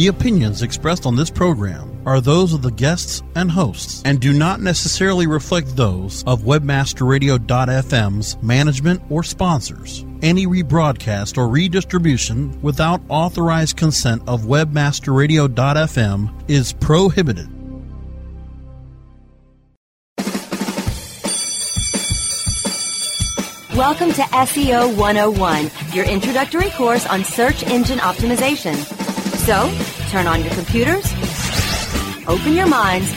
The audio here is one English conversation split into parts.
The opinions expressed on this program are those of the guests and hosts and do not necessarily reflect those of webmasterradio.fm's management or sponsors. Any rebroadcast or redistribution without authorized consent of webmasterradio.fm is prohibited. Welcome to SEO 101, your introductory course on search engine optimization. So, turn on your computers, open your minds,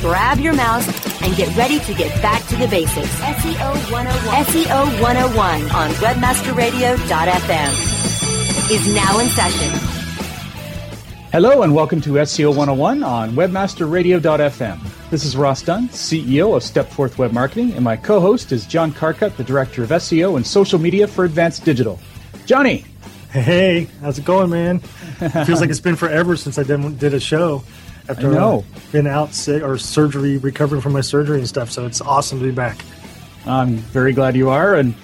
grab your mouse, and get ready to get back to the basics. SEO 101. SEO 101 on webmasterradio.fm is now in session. Hello and welcome to SEO 101 on webmasterradio.fm. This is Ross Dunn, CEO of Stepforth Web Marketing, and my co-host is John Carcutt, the Director of SEO and Social Media for Advanced Digital. Johnny! Hey, how's it going, man? Feels like it's been forever since I did, did a show after I know. I've been out sick or surgery, recovering from my surgery and stuff. So it's awesome to be back. I'm very glad you are, and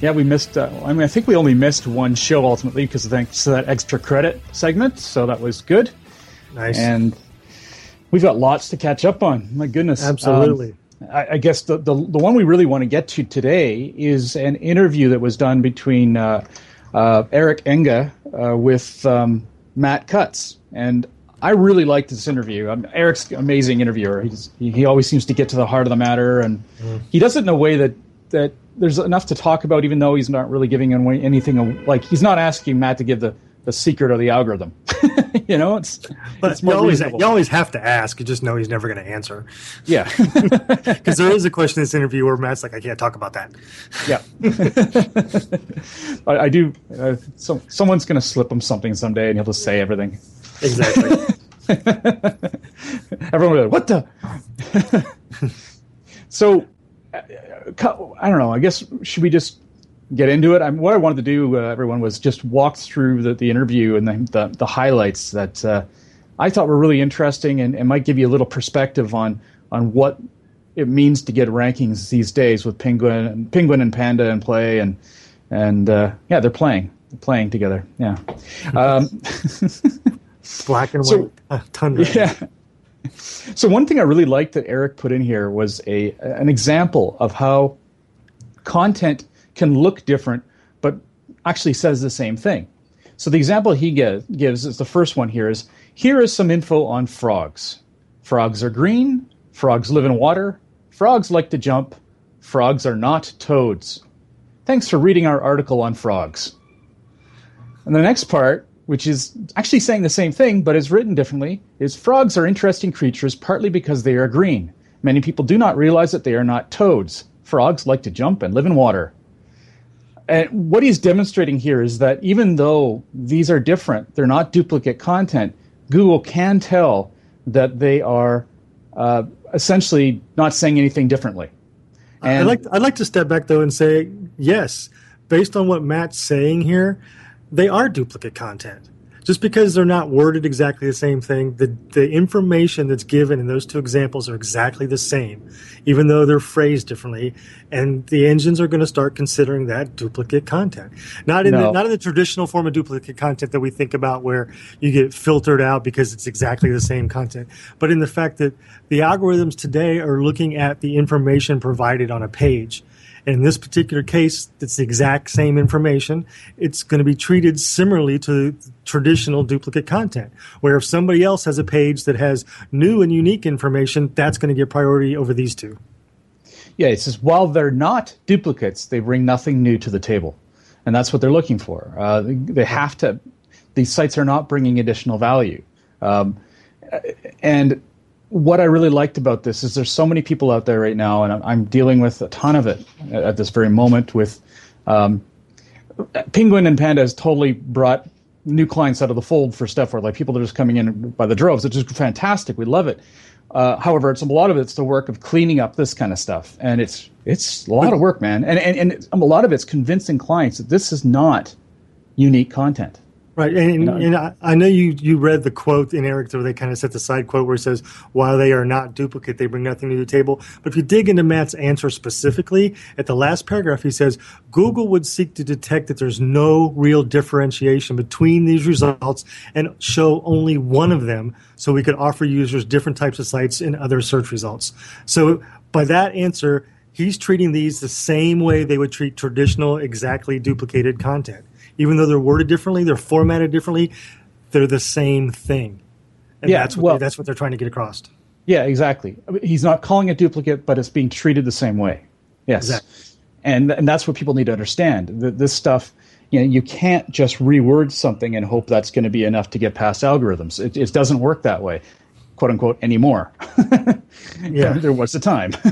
yeah, we missed. Uh, I mean, I think we only missed one show ultimately because thanks to that extra credit segment, so that was good. Nice. And we've got lots to catch up on. My goodness, Absolutely. Um, I, I, guess the, the the one we really want to get to today is an interview that was done between uh, uh, Eric Enge uh, with um, Matt Cutts, and I really liked this interview. Um, Eric's an amazing interviewer. He's, he he always seems to get to the heart of the matter, and Mm. he does it in a way that that there's enough to talk about, even though he's not really giving away anything. Like he's not asking Matt to give the the secret or the algorithm. you know, it's But it's you always, reasonable. you always have to ask. You just know he's never going to answer. yeah, Because there is a question in this interview where Matt's like, I can't talk about that. yeah. I, I do. Uh, so, someone's going to slip him something someday, and he'll just say everything. Exactly. Everyone will be like, what the? so, uh, I don't know. I guess should we just get into it? I what I wanted to do, uh, everyone, was just walk through the, the interview and the, the, the highlights that uh, I thought were really interesting and, and might give you a little perspective on on what it means to get rankings these days with Penguin, Penguin and Panda in play, and and uh, yeah, they're playing, they're playing together. Yeah. Um, Black and So- white uh, tundra. yeah. So one thing I really liked that Eric put in here was a an example of how content can look different, but actually says the same thing. So the example he gi- gives is the first one here is here is some info on frogs. Frogs are green. Frogs live in water. Frogs like to jump. Frogs are not toads. Thanks for reading our article on frogs. And the next part, which is actually saying the same thing but is written differently, is frogs are interesting creatures partly because they are green. Many people do not realize that they are not toads. Frogs like to jump and live in water. And what he's demonstrating here is that even though these are different, they're not duplicate content, Google can tell that they are uh, essentially not saying anything differently. I'd like I'd like to step back though and say yes, based on what Matt's saying here, they are duplicate content. Just because they're not worded exactly the same thing, the the information that's given in those two examples are exactly the same, even though they're phrased differently, and the engines are going to start considering that duplicate content. Not in No. the, not in the traditional form of duplicate content that we think about, where you get filtered out because it's exactly the same content, but in the fact that the algorithms today are looking at the information provided on a page in this particular case, it's the exact same information. It's going to be treated similarly to traditional duplicate content, where if somebody else has a page that has new and unique information, that's going to get priority over these two. Yeah, it says while they're not duplicates, they bring nothing new to the table, and that's what they're looking for. Uh, they have to. These sites are not bringing additional value, um, and what I really liked about this is there's so many people out there right now, and I'm, dealing with a ton of it at this very moment. With um, Penguin and Panda has totally brought new clients out of the fold for stuff where like people are just coming in by the droves, which is fantastic. We love it. Uh, however, it's a lot of it's the work of cleaning up this kind of stuff, and it's it's a lot of work, man. And and, and a lot of it's convincing clients that this is not unique content. Right, and, and I, I, know you you read the quote in Eric's where they kind of set the side quote where it says, "While they are not duplicate, they bring nothing to the table." But if you dig into Matt's answer specifically, at the last paragraph, he says Google would seek to detect that there's no real differentiation between these results and show only one of them, so we could offer users different types of sites in other search results. So by that answer, he's treating these the same way they would treat traditional exactly duplicated content even though they're worded differently, they're formatted differently, they're the same thing. And yeah, that's what well, they, that's what they're trying to get across. Yeah, exactly. He's not calling it duplicate, but it's being treated the same way. Yes, exactly. and and that's what people need to understand. That This stuff, you know, you can't just reword something and hope that's going to be enough to get past algorithms. It, it doesn't work that way, quote unquote, anymore. yeah, there was a time.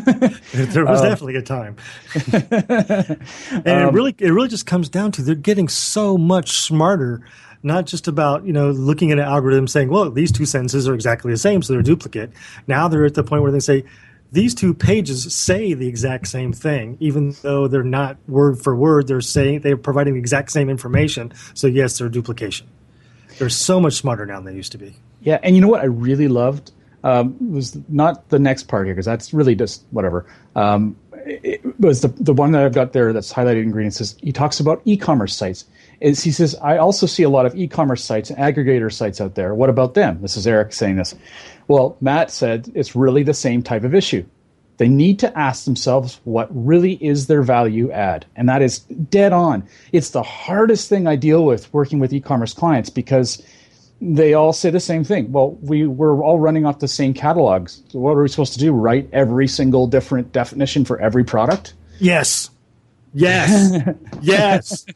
there was um, definitely a time, and um, it really it really just comes down to they're getting so much smarter. Not just about you know looking at an algorithm saying, well, these two sentences are exactly the same, so they're duplicate. Now they're at the point where they say these two pages say the exact same thing, even though they're not word for word. They're saying they're providing the exact same information. So yes, they're duplication. They're so much smarter now than they used to be. Yeah, and you know what I really loved um, was not the next part here because that's really just whatever. Um, it was the the one that I've got there that's highlighted in green. It says he talks about e-commerce sites. It's, he says I also see a lot of e-commerce sites and aggregator sites out there. What about them? This is Eric saying this. Well, Matt said it's really the same type of issue. They need to ask themselves what really is their value add, and that is dead on. It's the hardest thing I deal with working with e-commerce clients because they all say the same thing. Well, we we're all running off the same catalogs. So what are we supposed to do? Write every single different definition for every product? Yes. Yes. yes.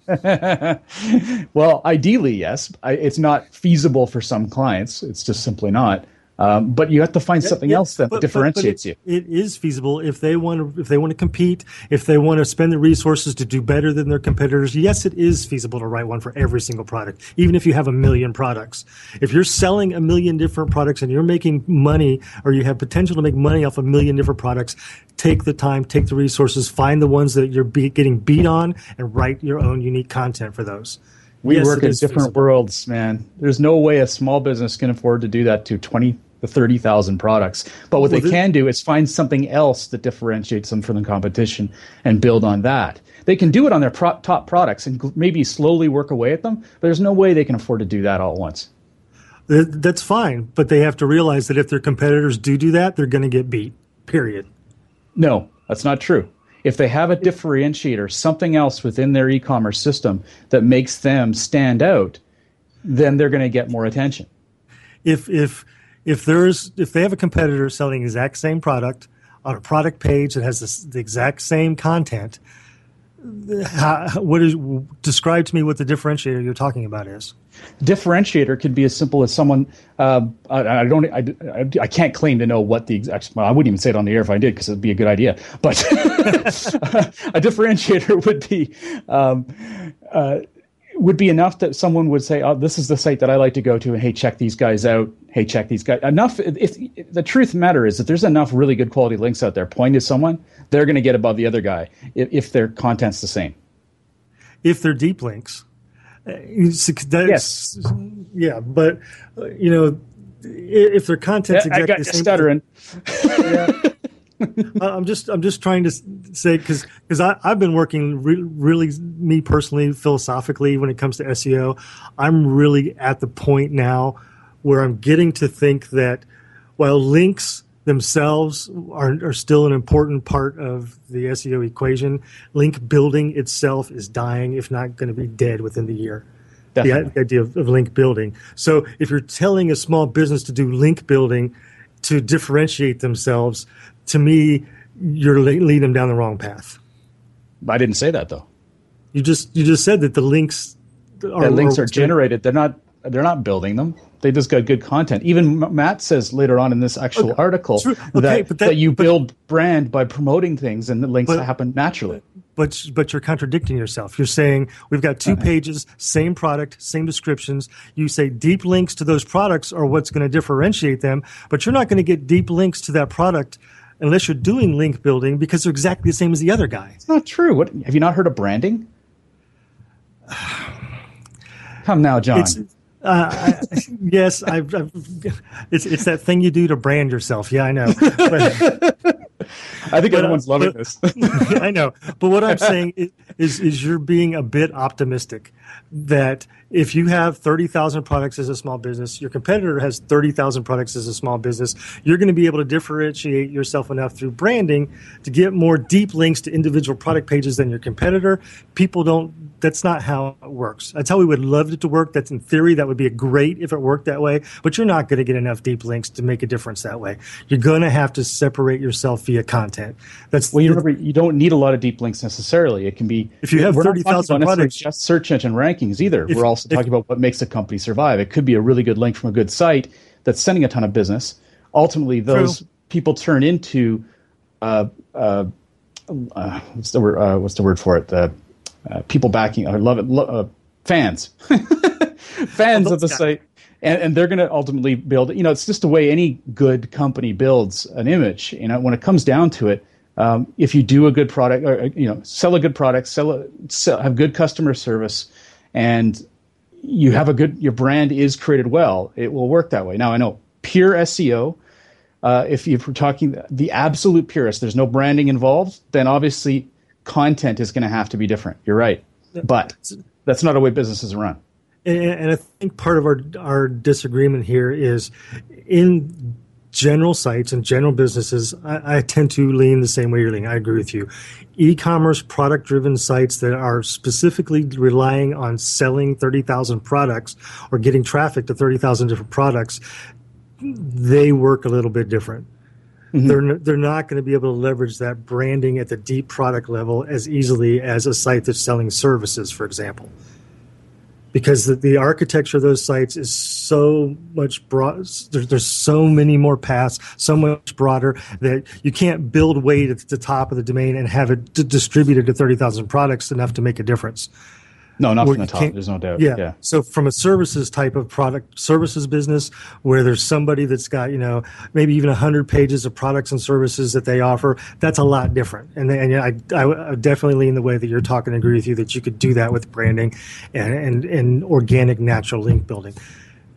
well, ideally, yes. I, it's not feasible for some clients. It's just simply not. Um, but you have to find something yeah, else that but, differentiates but, but it, you. It is feasible if they want to if they want to compete, if they want to spend the resources to do better than their competitors. Yes, it is feasible to write one for every single product, even if you have a million products. If you're selling a million different products and you're making money, or you have potential to make money off a million different products, take the time, take the resources, find the ones that you're be, getting beat on, and write your own unique content for those. We yes, work in different feasible. worlds, man. There's no way a small business can afford to do that to 20 to 30,000 products. But what well, they can do is find something else that differentiates them from the competition and build on that. They can do it on their pro- top products and maybe slowly work away at them, but there's no way they can afford to do that all at once. That's fine, but they have to realize that if their competitors do do that, they're going to get beat. Period. No, that's not true if they have a differentiator, something else within their e-commerce system that makes them stand out, then they're going to get more attention. If if if there's if they have a competitor selling the exact same product on a product page that has the exact same content, how, what is describe to me what the differentiator you're talking about is? Differentiator could be as simple as someone. Uh, I, I, don't. I, I can't claim to know what the exact. Well, I wouldn't even say it on the air if I did because it'd be a good idea. But a differentiator would be. Um, uh, would be enough that someone would say, "Oh, this is the site that I like to go to," and hey, check these guys out. Hey, check these guys. Enough. If, if the truth matter is that there's enough really good quality links out there. Point to someone, they're going to get above the other guy if, if their content's the same. If they're deep links, uh, yes, yeah, but uh, you know, if their content's yeah, exactly I got the same, stuttering. yeah. I'm just I'm just trying to say because because I've been working re- really me personally philosophically when it comes to SEO. I'm really at the point now where I'm getting to think that while links themselves are, are still an important part of the SEO equation. Link building itself is dying, if not going to be dead within the year. Definitely. The idea of, of link building. So if you're telling a small business to do link building to differentiate themselves, to me, you're leading them down the wrong path. I didn't say that though. You just you just said that the links are, the links are, are generated. They're not they're not building them. They just got good content. Even Matt says later on in this actual okay, article okay, that, that, that, you but, build brand by promoting things, and the links but, happen naturally. But but you're contradicting yourself. You're saying we've got 2 uh-huh. pages, same product, same descriptions. You say deep links to those products are what's going to differentiate them, but you're not going to get deep links to that product unless you're doing link building because they're exactly the same as the other guy. It's not true. What have you not heard of branding? Come now, John. It's, uh, I, yes, I've, I've, it's it's that thing you do to brand yourself. Yeah, I know. But, I think but, everyone's loving but, this. I know, but what I'm saying is, is you're being a bit optimistic that if you have 30,000 products as a small business, your competitor has 30,000 products as a small business, you're going to be able to differentiate yourself enough through branding to get more deep links to individual product pages than your competitor. People don't, that's not how it works. That's how we would love it to work. That's in theory, that would be great if it worked that way, but you're not going to get enough deep links to make a difference that way. You're going to have to separate yourself via content. That's well, you remember, you don't need a lot of deep links necessarily. It can be, if you have 30,000 products, just search engine rankings either. If, We're also talking about what makes a company survive. It could be a really good link from a good site that's sending a ton of business. Ultimately, those True. people turn into uh, uh, uh, what's the word? Uh, what's the word for it? Uh, people backing. I love it. Lo- uh, fans, fans of the guys. site. And, and, they're going to ultimately build. You know, it's just the way any good company builds an image. You know, when it comes down to it, um, if you do a good product, or you know, sell a good product, sell, a, sell have good customer service, and you have a good your brand is created well, it will work that way. Now I know pure SEO. Uh, if you're talking the absolute purest, there's no branding involved, then obviously content is going to have to be different. You're right, but that's not a way businesses run. And, and I think part of our our disagreement here is in general sites and general businesses, I, I, tend to lean the same way you're leaning. I agree with you. E-commerce product driven sites that are specifically relying on selling 30,000 products or getting traffic to 30,000 different products, they work a little bit different. Mm-hmm. They're, they're not going to be able to leverage that branding at the deep product level as easily as a site that's selling services, for example because the, the, architecture of those sites is so much broad. There's, there's so many more paths, so much broader that you can't build weight at the top of the domain and have it d- distributed to 30,000 products enough to make a difference. No, not from the top. There's no doubt. Yeah. yeah. So from a services type of product services business where there's somebody that's got, you know, maybe even 100 pages of products and services that they offer, that's a lot different. And, and I, I, I definitely lean the way that you're talking and agree with you that you could do that with branding and, and, and organic natural link building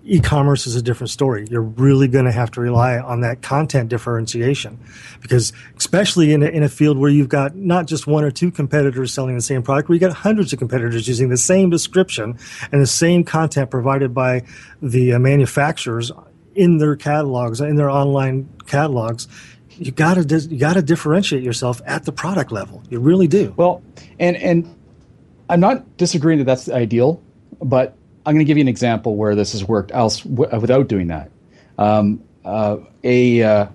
e-commerce is a different story. You're really going to have to rely on that content differentiation because especially in a, in a field where you've got not just one or two competitors selling the same product, where you got hundreds of competitors using the same description and the same content provided by the uh, manufacturers in their catalogs, in their online catalogs, you got to you got to differentiate yourself at the product level. You really do. Well, and and I'm not disagreeing that that's the ideal, but I'm going to give you an example where this has worked else w- uh, without doing that. Um, uh, a uh,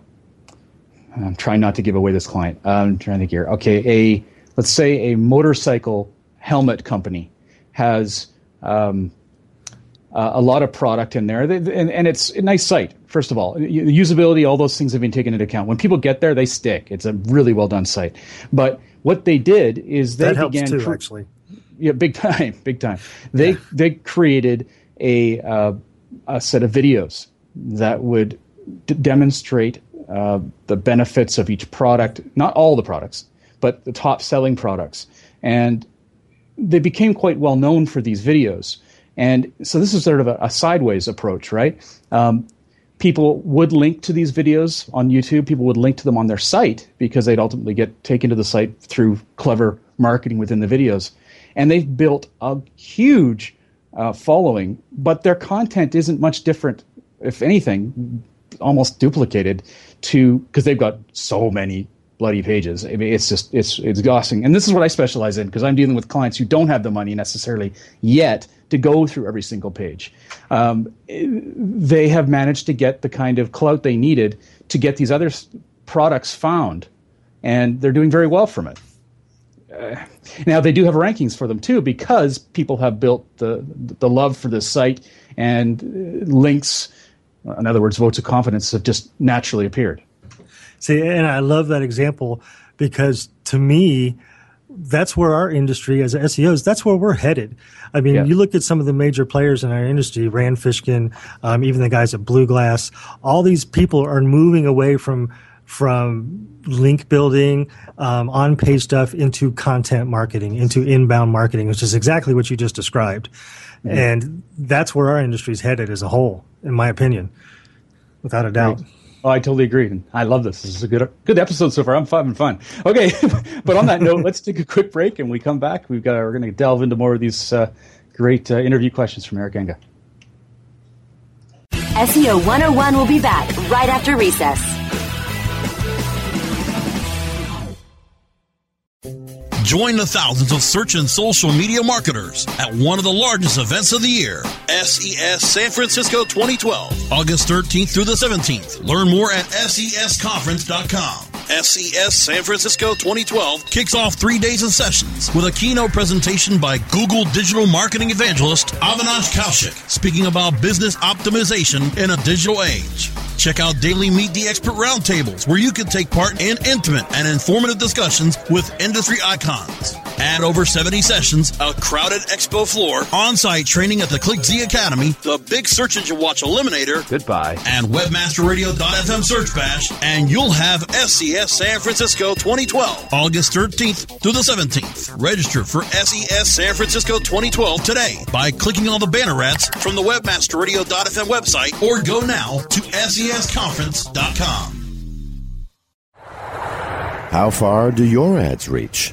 I'm trying not to give away this client. I'm trying to think here. Okay, a let's say a motorcycle helmet company has um, uh, a lot of product in there, they, and, and, it's a nice site. First of all, The usability, all those things have been taken into account. When people get there, they stick. It's a really well done site. But what they did is they that began too, actually yeah, big time, big time. They yeah. they created a uh, a set of videos that would d- demonstrate uh, the benefits of each product, not all the products, but the top selling products, and they became quite well known for these videos. And so this is sort of a, a sideways approach, right? Um, people would link to these videos on YouTube. People would link to them on their site because they'd ultimately get taken to the site through clever marketing within the videos and they've built a huge uh, following, but their content isn't much different, if anything, almost duplicated to because they've got so many bloody pages. I mean, it's just it's it's exhausting. And this is what I specialize in because I'm dealing with clients who don't have the money necessarily yet to go through every single page. Um, they have managed to get the kind of clout they needed to get these other products found, and they're doing very well from it. Uh, now they do have rankings for them too because people have built the the love for this site and uh, links in other words votes of confidence have just naturally appeared see and i love that example because to me that's where our industry as SEOs, that's where we're headed. I mean, yeah. you look at some of the major players in our industry, Rand Fishkin, um, even the guys at BlueGlass, all these people are moving away from from link building, um, on page stuff into content marketing, into inbound marketing, which is exactly what you just described. Mm-hmm. And that's where our industry is headed as a whole, in my opinion, without a doubt. Right. Oh, I totally agree. And I love this. This is a good good episode so far. I'm having fun. Okay, but on that note, let's take a quick break, and we come back. We've got we're going to delve into more of these uh, great uh, interview questions from Eric Enge. SEO 101 will be back right after recess. Join the thousands of search and social media marketers at one of the largest events of the year, SES San Francisco 2012, August 13th through the 17th. Learn more at sesconference.com. SES San Francisco 2012 kicks off three days of sessions with a keynote presentation by Google digital marketing evangelist Avinash Kaushik, speaking about business optimization in a digital age. Check out daily Meet the Expert roundtables where you can take part in intimate and informative discussions with industry icons. Add over 70 sessions, a crowded expo floor, on-site training at the ClickZ Academy, the Big Search Engine Watch Eliminator, goodbye, and WebmasterRadio.fm Search Bash, and you'll have SES San Francisco 2012, August 13th through the 17th. Register for SES San Francisco 2012 today by clicking on the banner ads from the WebmasterRadio.fm website or go now to SESConference.com. How far do your ads reach?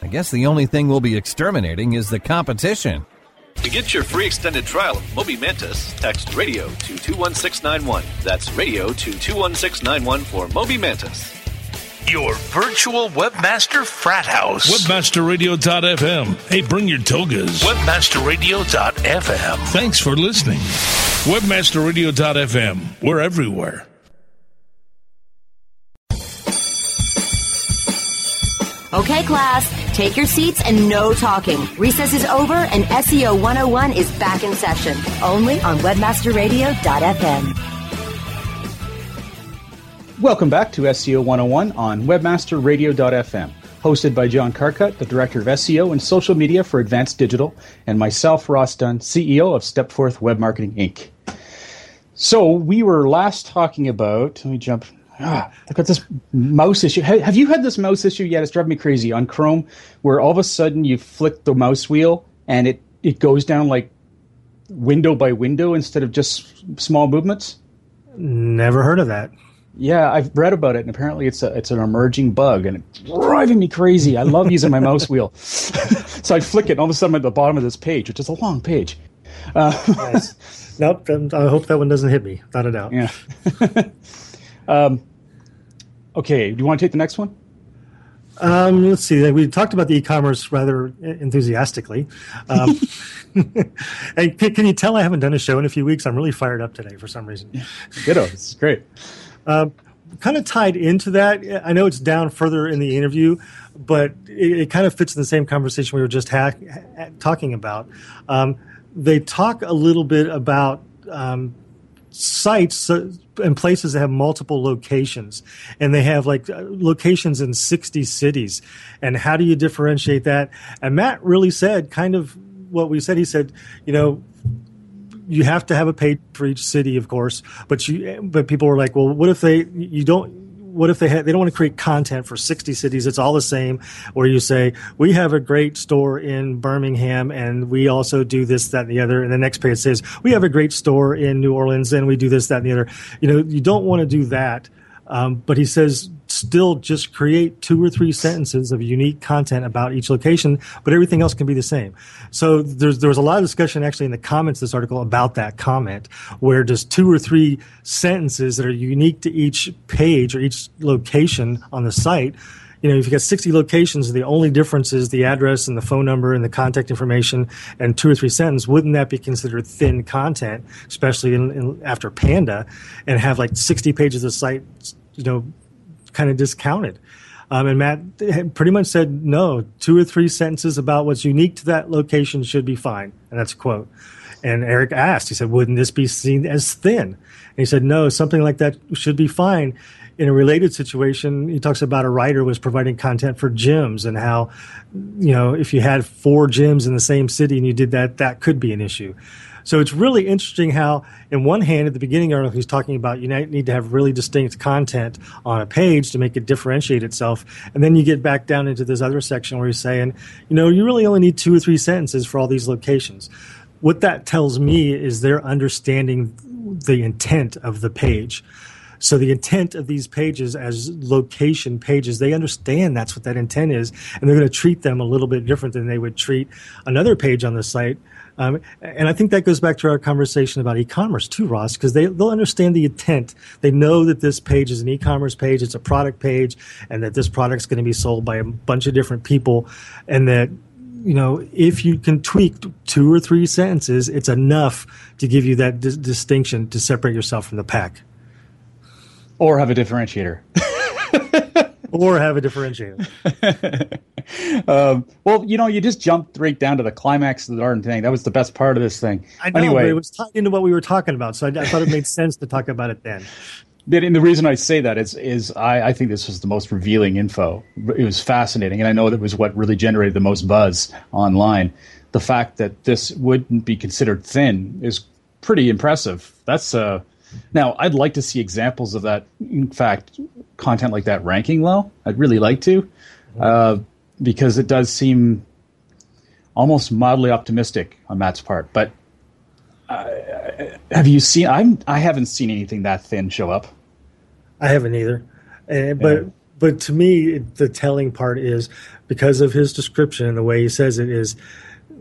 I guess the only thing we'll be exterminating is the competition. To get your free extended trial of Moby Mantis, text radio to 21691. That's radio to 21691 for Moby Mantis. Your virtual webmaster frat house. Webmasterradio.fm. Hey, bring your togas. Webmasterradio.fm. Thanks for listening. Webmasterradio.fm. We're everywhere. Okay, class, take your seats and no talking. Recess is over and SEO 101 is back in session, only on webmasterradio.fm. Welcome back to SEO 101 on webmasterradio.fm, hosted by John Carcutt, the Director of SEO and Social Media for Advanced Digital, and myself, Ross Dunn, CEO of Stepforth Web Marketing Inc. So we were last talking about, let me jump ah, I've got this mouse issue. Have you had this mouse issue yet? It's driving me crazy on Chrome, where all of a sudden you flick the mouse wheel and it it goes down like window by window instead of just small movements. Never heard of that. Yeah, I've read about it, and apparently it's a it's an emerging bug, and it's driving me crazy. I love using my mouse wheel, so I flick it, and all of a sudden I'm at the bottom of this page, which is a long page. Uh, nice. Nope. I hope that one doesn't hit me. Not a doubt. Yeah. um, Okay, do you want to take the next one? Um, let's see. We talked about the e-commerce rather enthusiastically. Um, and can, you tell I haven't done a show in a few weeks? I'm really fired up today for some reason. Ditto. Is great. Um, kind of tied into that, I know it's down further in the interview, but it, it kind of fits in the same conversation we were just ha- ha- talking about. Um, they talk a little bit about um, sites and places that have multiple locations and they have like uh, locations in 60 cities. And how do you differentiate that? And matt really said kind of what we said he said you know you have to have a page for each city of course but you but people were like well what if they you don't what if they had, they don't want to create content for 60 cities it's all the same where you say we have a great store in birmingham and we also do this that and the other and the next page says we have a great store in new orleans and we do this that and the other. You know you don't want to do that um, but he says still just create two or three sentences of unique content about each location, but everything else can be the same. So there's there was a lot of discussion actually in the comments this article about that comment, where just two or three sentences that are unique to each page or each location on the site. You know, if you've got 60 locations, the only difference is the address and the phone number and the contact information and two or three sentences. Wouldn't that be considered thin content, especially in, in, after Panda, and have like 60 pages of site you know, kind of discounted. Um, and Matt pretty much said, no, two or three sentences about what's unique to that location should be fine. And that's a quote. And Eric asked, he said, wouldn't this be seen as thin? And he said, no, something like that should be fine. In a related situation, he talks about a writer was providing content for gyms and how, you know, if you had four gyms in the same city and you did that, that could be an issue. So it's really interesting how, in one hand, at the beginning article, he's talking about you need to have really distinct content on a page to make it differentiate itself. And then you get back down into this other section where he's saying, you know, you really only need two or three sentences for all these locations. What that tells me is they're understanding the intent of the page. So the intent of these pages as location pages, they understand that's what that intent is, and they're going to treat them a little bit different than they would treat another page on the site um, and I think that goes back to our conversation about e-commerce too, Ross, because they they'll understand the intent. They know that this page is an e-commerce page, it's a product page, and that this product is going to be sold by a bunch of different people, and that you know if you can tweak two or three sentences, it's enough to give you that dis- distinction to separate yourself from the pack, or have a differentiator. or have a differentiator. um, well, you know, you just jumped right down to the climax of the darn thing. That was the best part of this thing. I know, anyway, it was tied into what we were talking about, so I, I thought it made sense to talk about it then. And the reason I say that is, is I, I think this was the most revealing info. It was fascinating, and I know that was what really generated the most buzz online. The fact that this wouldn't be considered thin is pretty impressive. That's uh, now I'd like to see examples of that. In fact, content like that ranking low. I'd really like to, uh, because it does seem almost mildly optimistic on Matt's part. But uh, have you seen? I'm I haven't seen anything that thin show up. I haven't either, uh, but. Yeah. But to me, the telling part is because of his description and the way he says it is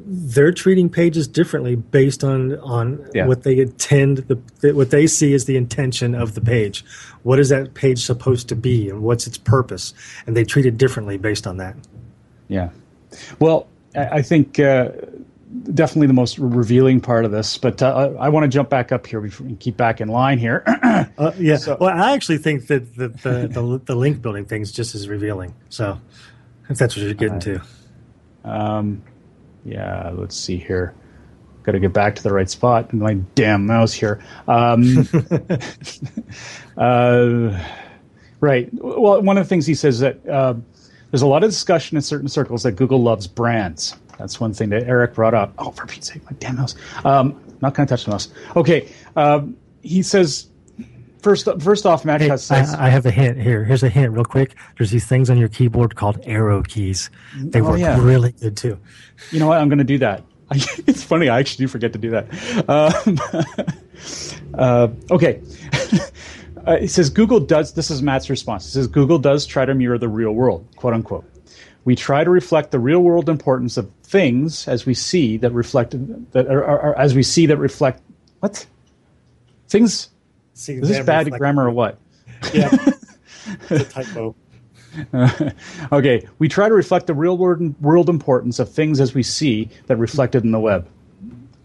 they're treating pages differently based on on yeah. what they intend the what they see as the intention of the page. What is that page supposed to be, and what's its purpose? And they treat it differently based on that. Yeah. Well, I think uh, definitely the most revealing part of this. But uh, I, want to jump back up here before keep back in line here. uh, yeah. So, well, I actually think that the the, the, the link building thing is just as revealing. So if that's what you're getting to. Um, yeah, let's see here. Got to get back to the right spot. My damn mouse here. Um, uh, right. Well, one of the things he says that uh, there's a lot of discussion in certain circles that Google loves brands. That's one thing that Eric brought up. Oh, for Pete's sake, my damn mouse. Um, not going to touch the mouse. Okay. Um, he says First, first off, Matt hey, says, I, I, have a hint here. Here's a hint, real quick. There's these things on your keyboard called arrow keys. They oh, work yeah. really good too. You know what? I'm going to do that. it's funny. I actually do forget to do that. Um, uh, okay. uh, it says Google does. This is Matt's response. It says Google does try to mirror the real world, quote unquote. We try to reflect the real world importance of things as we see that reflect that are, are, are as we see that reflect what things See, Is this bad grammar or what? Yeah, typo. okay, we try to reflect the real world, world importance of things as we see that reflected in the web.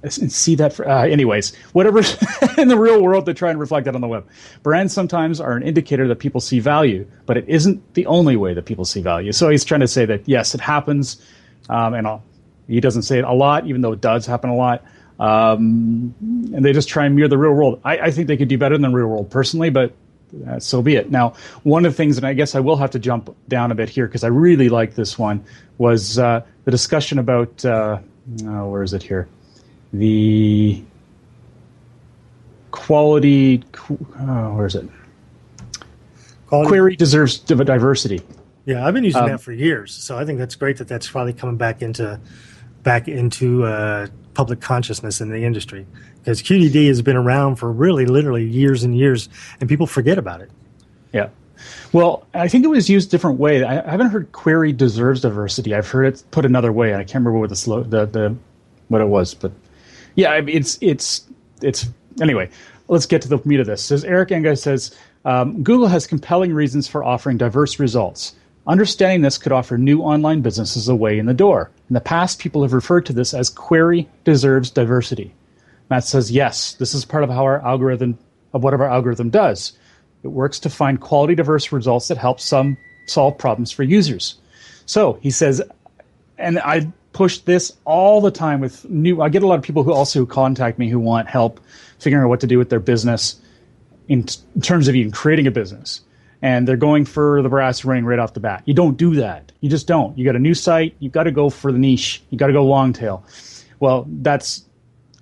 See that for, uh, anyways whatever in the real world they try and reflect that on the web. Brands sometimes are an indicator that people see value but it isn't the only way that people see value. So he's trying to say that yes it happens um, and I'll, he doesn't say it a lot even though it does happen a lot. Um, and they just try and mirror the real world. I, I think they could do better than the real world personally but uh, so be it. Now, one of the things, and I guess I will have to jump down a bit here because I really like this one, was uh, the discussion about uh, oh, where is it here? The quality. Oh, where is it? Quality. Query deserves diversity. Yeah, I've been using um, that for years, so I think that's great that that's finally coming back into back into uh, public consciousness in the industry because QDD has been around for really, literally years and years, and people forget about it. Yeah. Well, I think it was used a different way. I, haven't heard query deserves diversity. I've heard it put another way. I can't remember what the slow, the, the what it was, but yeah, it's it's it's anyway. Let's get to the meat of this. Says Eric Enge says um, Google has compelling reasons for offering diverse results. Understanding this could offer new online businesses a way in the door. In the past, people have referred to this as query deserves diversity. Matt says, yes, this is part of how our algorithm, of what our algorithm does. It works to find quality diverse results that help some solve problems for users. So he says, and I push this all the time with new, I get a lot of people who also contact me who want help figuring out what to do with their business in, t- in terms of even creating a business and they're going for the brass ring right off the bat. You don't do that. You just don't. You got a new site, you've got to go for the niche. You got to go long tail. Well, that's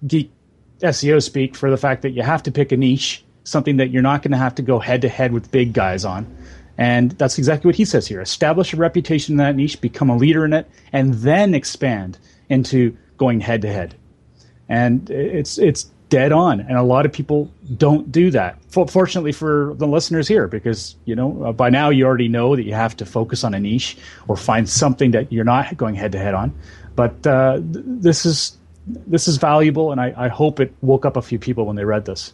geek SEO speak for the fact that you have to pick a niche, something that you're not going to have to go head to head with big guys on. And that's exactly what he says here. Establish a reputation in that niche, become a leader in it, and then expand into going head to head. And it's it's dead on. And a lot of people don't do that. Fortunately for the listeners here, because you know uh, by now you already know that you have to focus on a niche or find something that you're not going head to head on. But uh, th- this is this is valuable, and I, I hope it woke up a few people when they read this.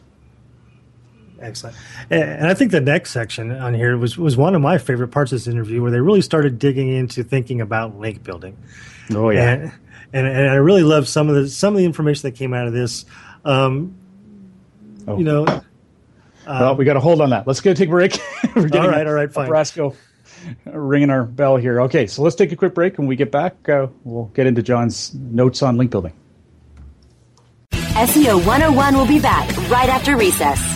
Excellent. And I think the next section on here was, was one of my favorite parts of this interview where they really started digging into thinking about link building. Oh yeah. And, and, and I really love some of the some of the information that came out of this. Um, oh. You know, um, well, we got to hold on that. Let's go take a break. We're getting all right, all right, fine. Brasco ringing our bell here. Okay, so let's take a quick break. When we get back, uh, we'll get into John's notes on link building. SEO 101 will be back right after recess.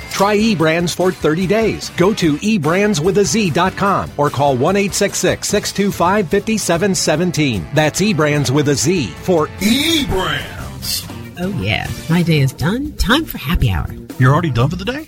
Try eBrands for 30 days. Go to eBrandsWithAZ.com or call 1 625 5717. That's eBrands with a Z for eBrands. Oh, yeah. My day is done. Time for happy hour. You're already done for the day?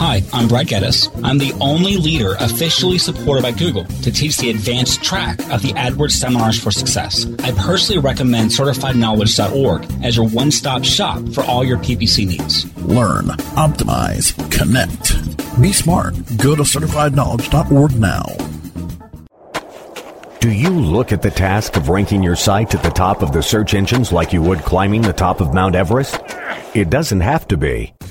Hi, I'm Brad Geddes. I'm the only leader officially supported by Google to teach the advanced track of the AdWords Seminars for Success. I personally recommend CertifiedKnowledge.org as your one stop shop for all your PPC needs. Learn, optimize, connect. Be smart. Go to CertifiedKnowledge.org now. Do you look at the task of ranking your site at the top of the search engines like you would climbing the top of Mount Everest? It doesn't have to be.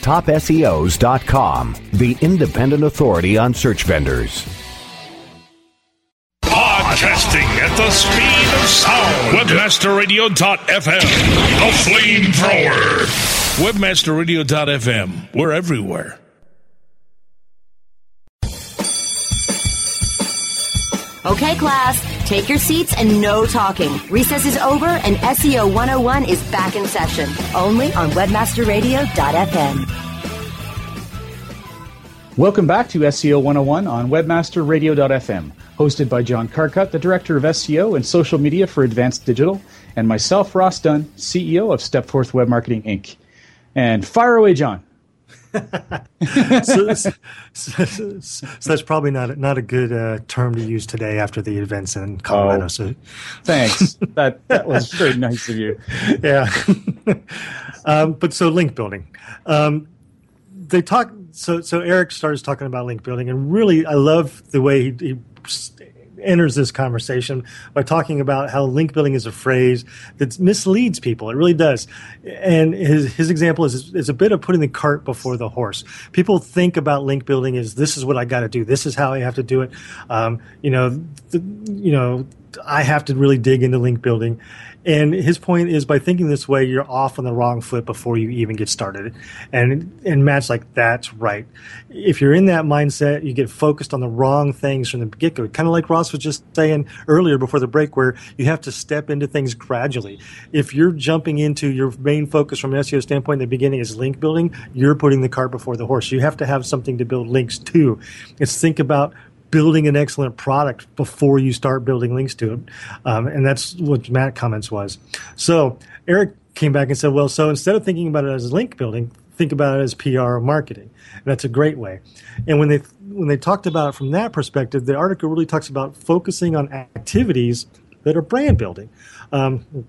TopSEOs.com, the independent authority on search vendors. Broadcasting at the speed of sound. Webmasterradio.fm. The flamethrower. Webmasterradio.fm. We're everywhere. Okay, class, take your seats and no talking. Recess is over and SEO 101 is back in session. Only on webmasterradio.fm. Welcome back to SEO 101 on webmasterradio.fm, hosted by John Carcutt, the Director of SEO and Social Media for Advanced Digital, and myself, Ross Dunn, CEO of Stepforth Web Marketing Inc. And fire away, John. So, so, so, so, that's probably not not a good uh, term to use today after the events in Colorado. Oh, so thanks. that that was very nice of you. Yeah. um, but so link building, um, they talk. So so Eric starts talking about link building, and really I love the way he, he enters this conversation by talking about how link building is a phrase that misleads people. It really does. And his, his example is, is a bit of putting the cart before the horse. People think about link building as this is what I got to do. This is how I have to do it. Um, you know, the, you know, I have to really dig into link building. And his point is by thinking this way, you're off on the wrong foot before you even get started. And and Matt's like, that's right. If you're in that mindset, you get focused on the wrong things from the get go. Kind of like Ross was just saying earlier before the break, where you have to step into things gradually. If you're jumping into your main focus from an SEO standpoint in the beginning is link building, you're putting the cart before the horse. You have to have something to build links to. It's think about building an excellent product before you start building links to it. Um, and that's what Matt comments was. So Eric came back and said, well, so instead of thinking about it as link building, think about it as PR or marketing. And that's a great way. And when they when they talked about it from that perspective, the article really talks about focusing on activities that are brand building. Um,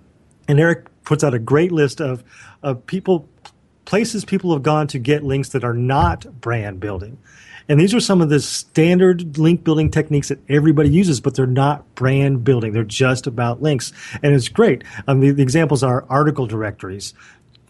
and Eric puts out a great list of, of people places people have gone to get links that are not brand building. And these are some of the standard link building techniques that everybody uses, but they're not brand building. They're just about links. And it's great. Um, the, the, examples are article directories,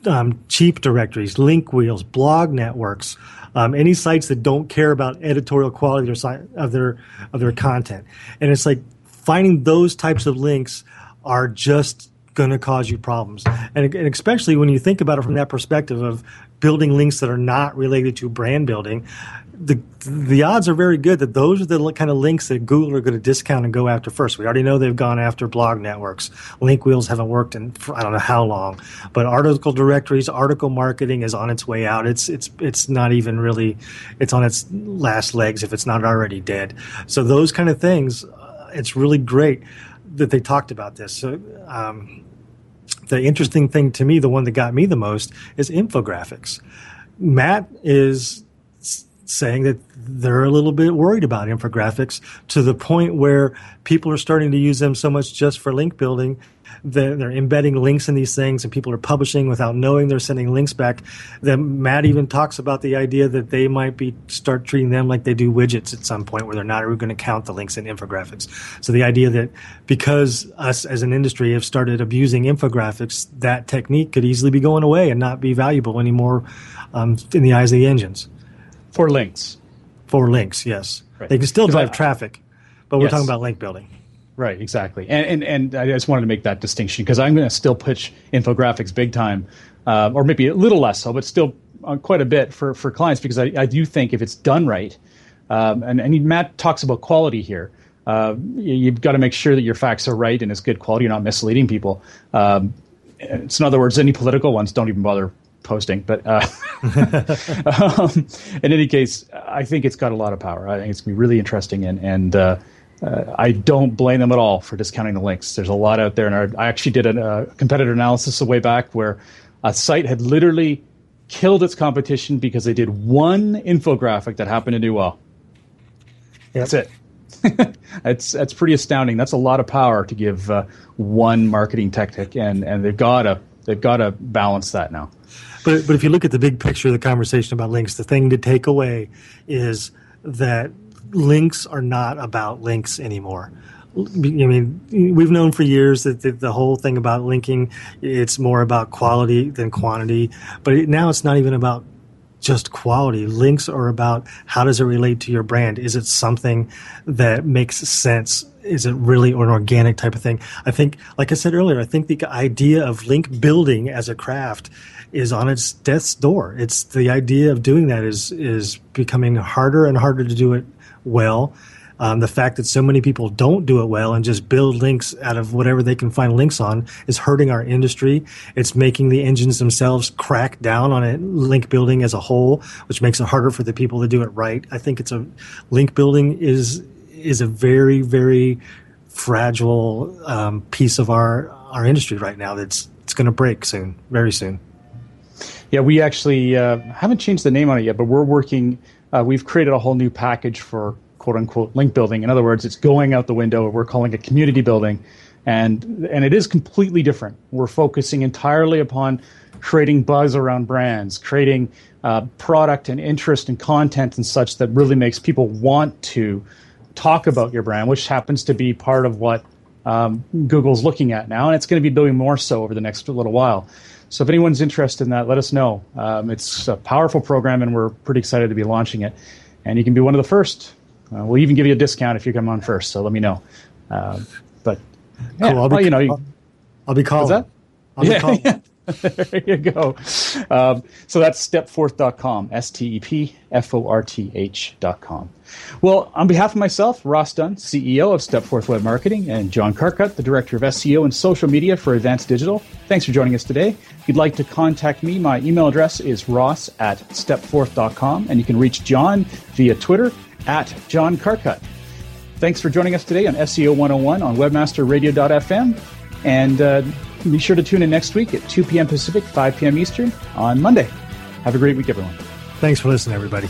um, cheap directories, link wheels, blog networks, um, any sites that don't care about editorial quality of their, of their, of their content. And it's like finding those types of links are just going to cause you problems. And, and, especially when you think about it from that perspective of building links that are not related to brand building, the the odds are very good that those are the kind of links that Google are going to discount and go after first. We already know they've gone after blog networks. Link wheels haven't worked in I don't know how long, but article directories, article marketing is on its way out. It's it's it's not even really it's on its last legs if it's not already dead. So those kind of things, uh, it's really great that they talked about this. So. Um, the interesting thing to me, the one that got me the most, is infographics. Matt is saying that they're a little bit worried about infographics to the point where people are starting to use them so much just for link building that they're embedding links in these things and people are publishing without knowing they're sending links back that matt even talks about the idea that they might be start treating them like they do widgets at some point where they're not going to count the links in infographics. So the idea that because us as an industry have started abusing infographics that technique could easily be going away and not be valuable anymore um, in the eyes of the engines for links. For links, yes. Right. They can still drive I, traffic, but we're yes. talking about link building. Right, exactly. And, and, and I just wanted to make that distinction because I'm going to still pitch infographics big time, uh, or maybe a little less so, but still uh, quite a bit for, for clients because I, I do think if it's done right, um, and, and Matt talks about quality here. Uh, you, have got to make sure that your facts are right and it's good quality. You're not misleading people. Um, so in other words, any political ones don't even bother posting. But uh, um, in any case, I think it's got a lot of power. I think it's going to be really interesting, and and uh, uh, I don't blame them at all for discounting the links. There's a lot out there, and I actually did a, a competitor analysis a way back where a site had literally killed its competition because they did one infographic that happened to do well. Yep. That's it. that's that's pretty astounding. That's a lot of power to give uh, one marketing tactic, and and they've got to they've got to balance that now. But but if you look at the big picture of the conversation about links, the thing to take away is that links are not about links anymore. I mean, we've known for years that the, the, whole thing about linking, it's more about quality than quantity. But it, now it's not even about just quality. Links are about how does it relate to your brand? Is it something that makes sense? Is it really an organic type of thing? I think, like I said earlier, I think the idea of link building as a craft is on its death's door. It's the idea of doing that is is becoming harder and harder to do it well. Um, the fact that so many people don't do it well and just build links out of whatever they can find links on is hurting our industry. It's making the engines themselves crack down on it, link building as a whole, which makes it harder for the people to do it right. I think it's a link building is is a very very fragile um, piece of our our industry right now. That's it's going to break soon, very soon. Yeah, we actually uh, haven't changed the name on it yet, but we're working. Uh, we've created a whole new package for quote unquote link building. In other words, it's going out the window. We're calling it community building, and and it is completely different. We're focusing entirely upon creating buzz around brands, creating uh, product and interest and content and such that really makes people want to talk about your brand, which happens to be part of what um, Google's looking at now, and it's going to be doing more so over the next little while. So if anyone's interested in that, let us know. Um, it's a powerful program, and we're pretty excited to be launching it. And you can be one of the first. Uh, we'll even give you a discount if you come on first. So let me know. Uh, but yeah, Cool, I'll be- well, you know, you, I'll be calling. What's that? I'll be calling. yeah. there you go. Um, so that's stepforth.com, S T E P F O R T H.com. Well, on behalf of myself, Ross Dunn, CEO of Stepforth Web Marketing, and John Carcutt, the Director of SEO and Social Media for Advanced Digital, thanks for joining us today. If you'd like to contact me, my email address is ross at stepforth.com, and you can reach John via Twitter at John Carcutt. Thanks for joining us today on SEO 101 on webmasterradio.fm. And uh, be sure to tune in next week at 2 p.m. Pacific, 5 p.m. Eastern on Monday. Have a great week, everyone. Thanks for listening, everybody.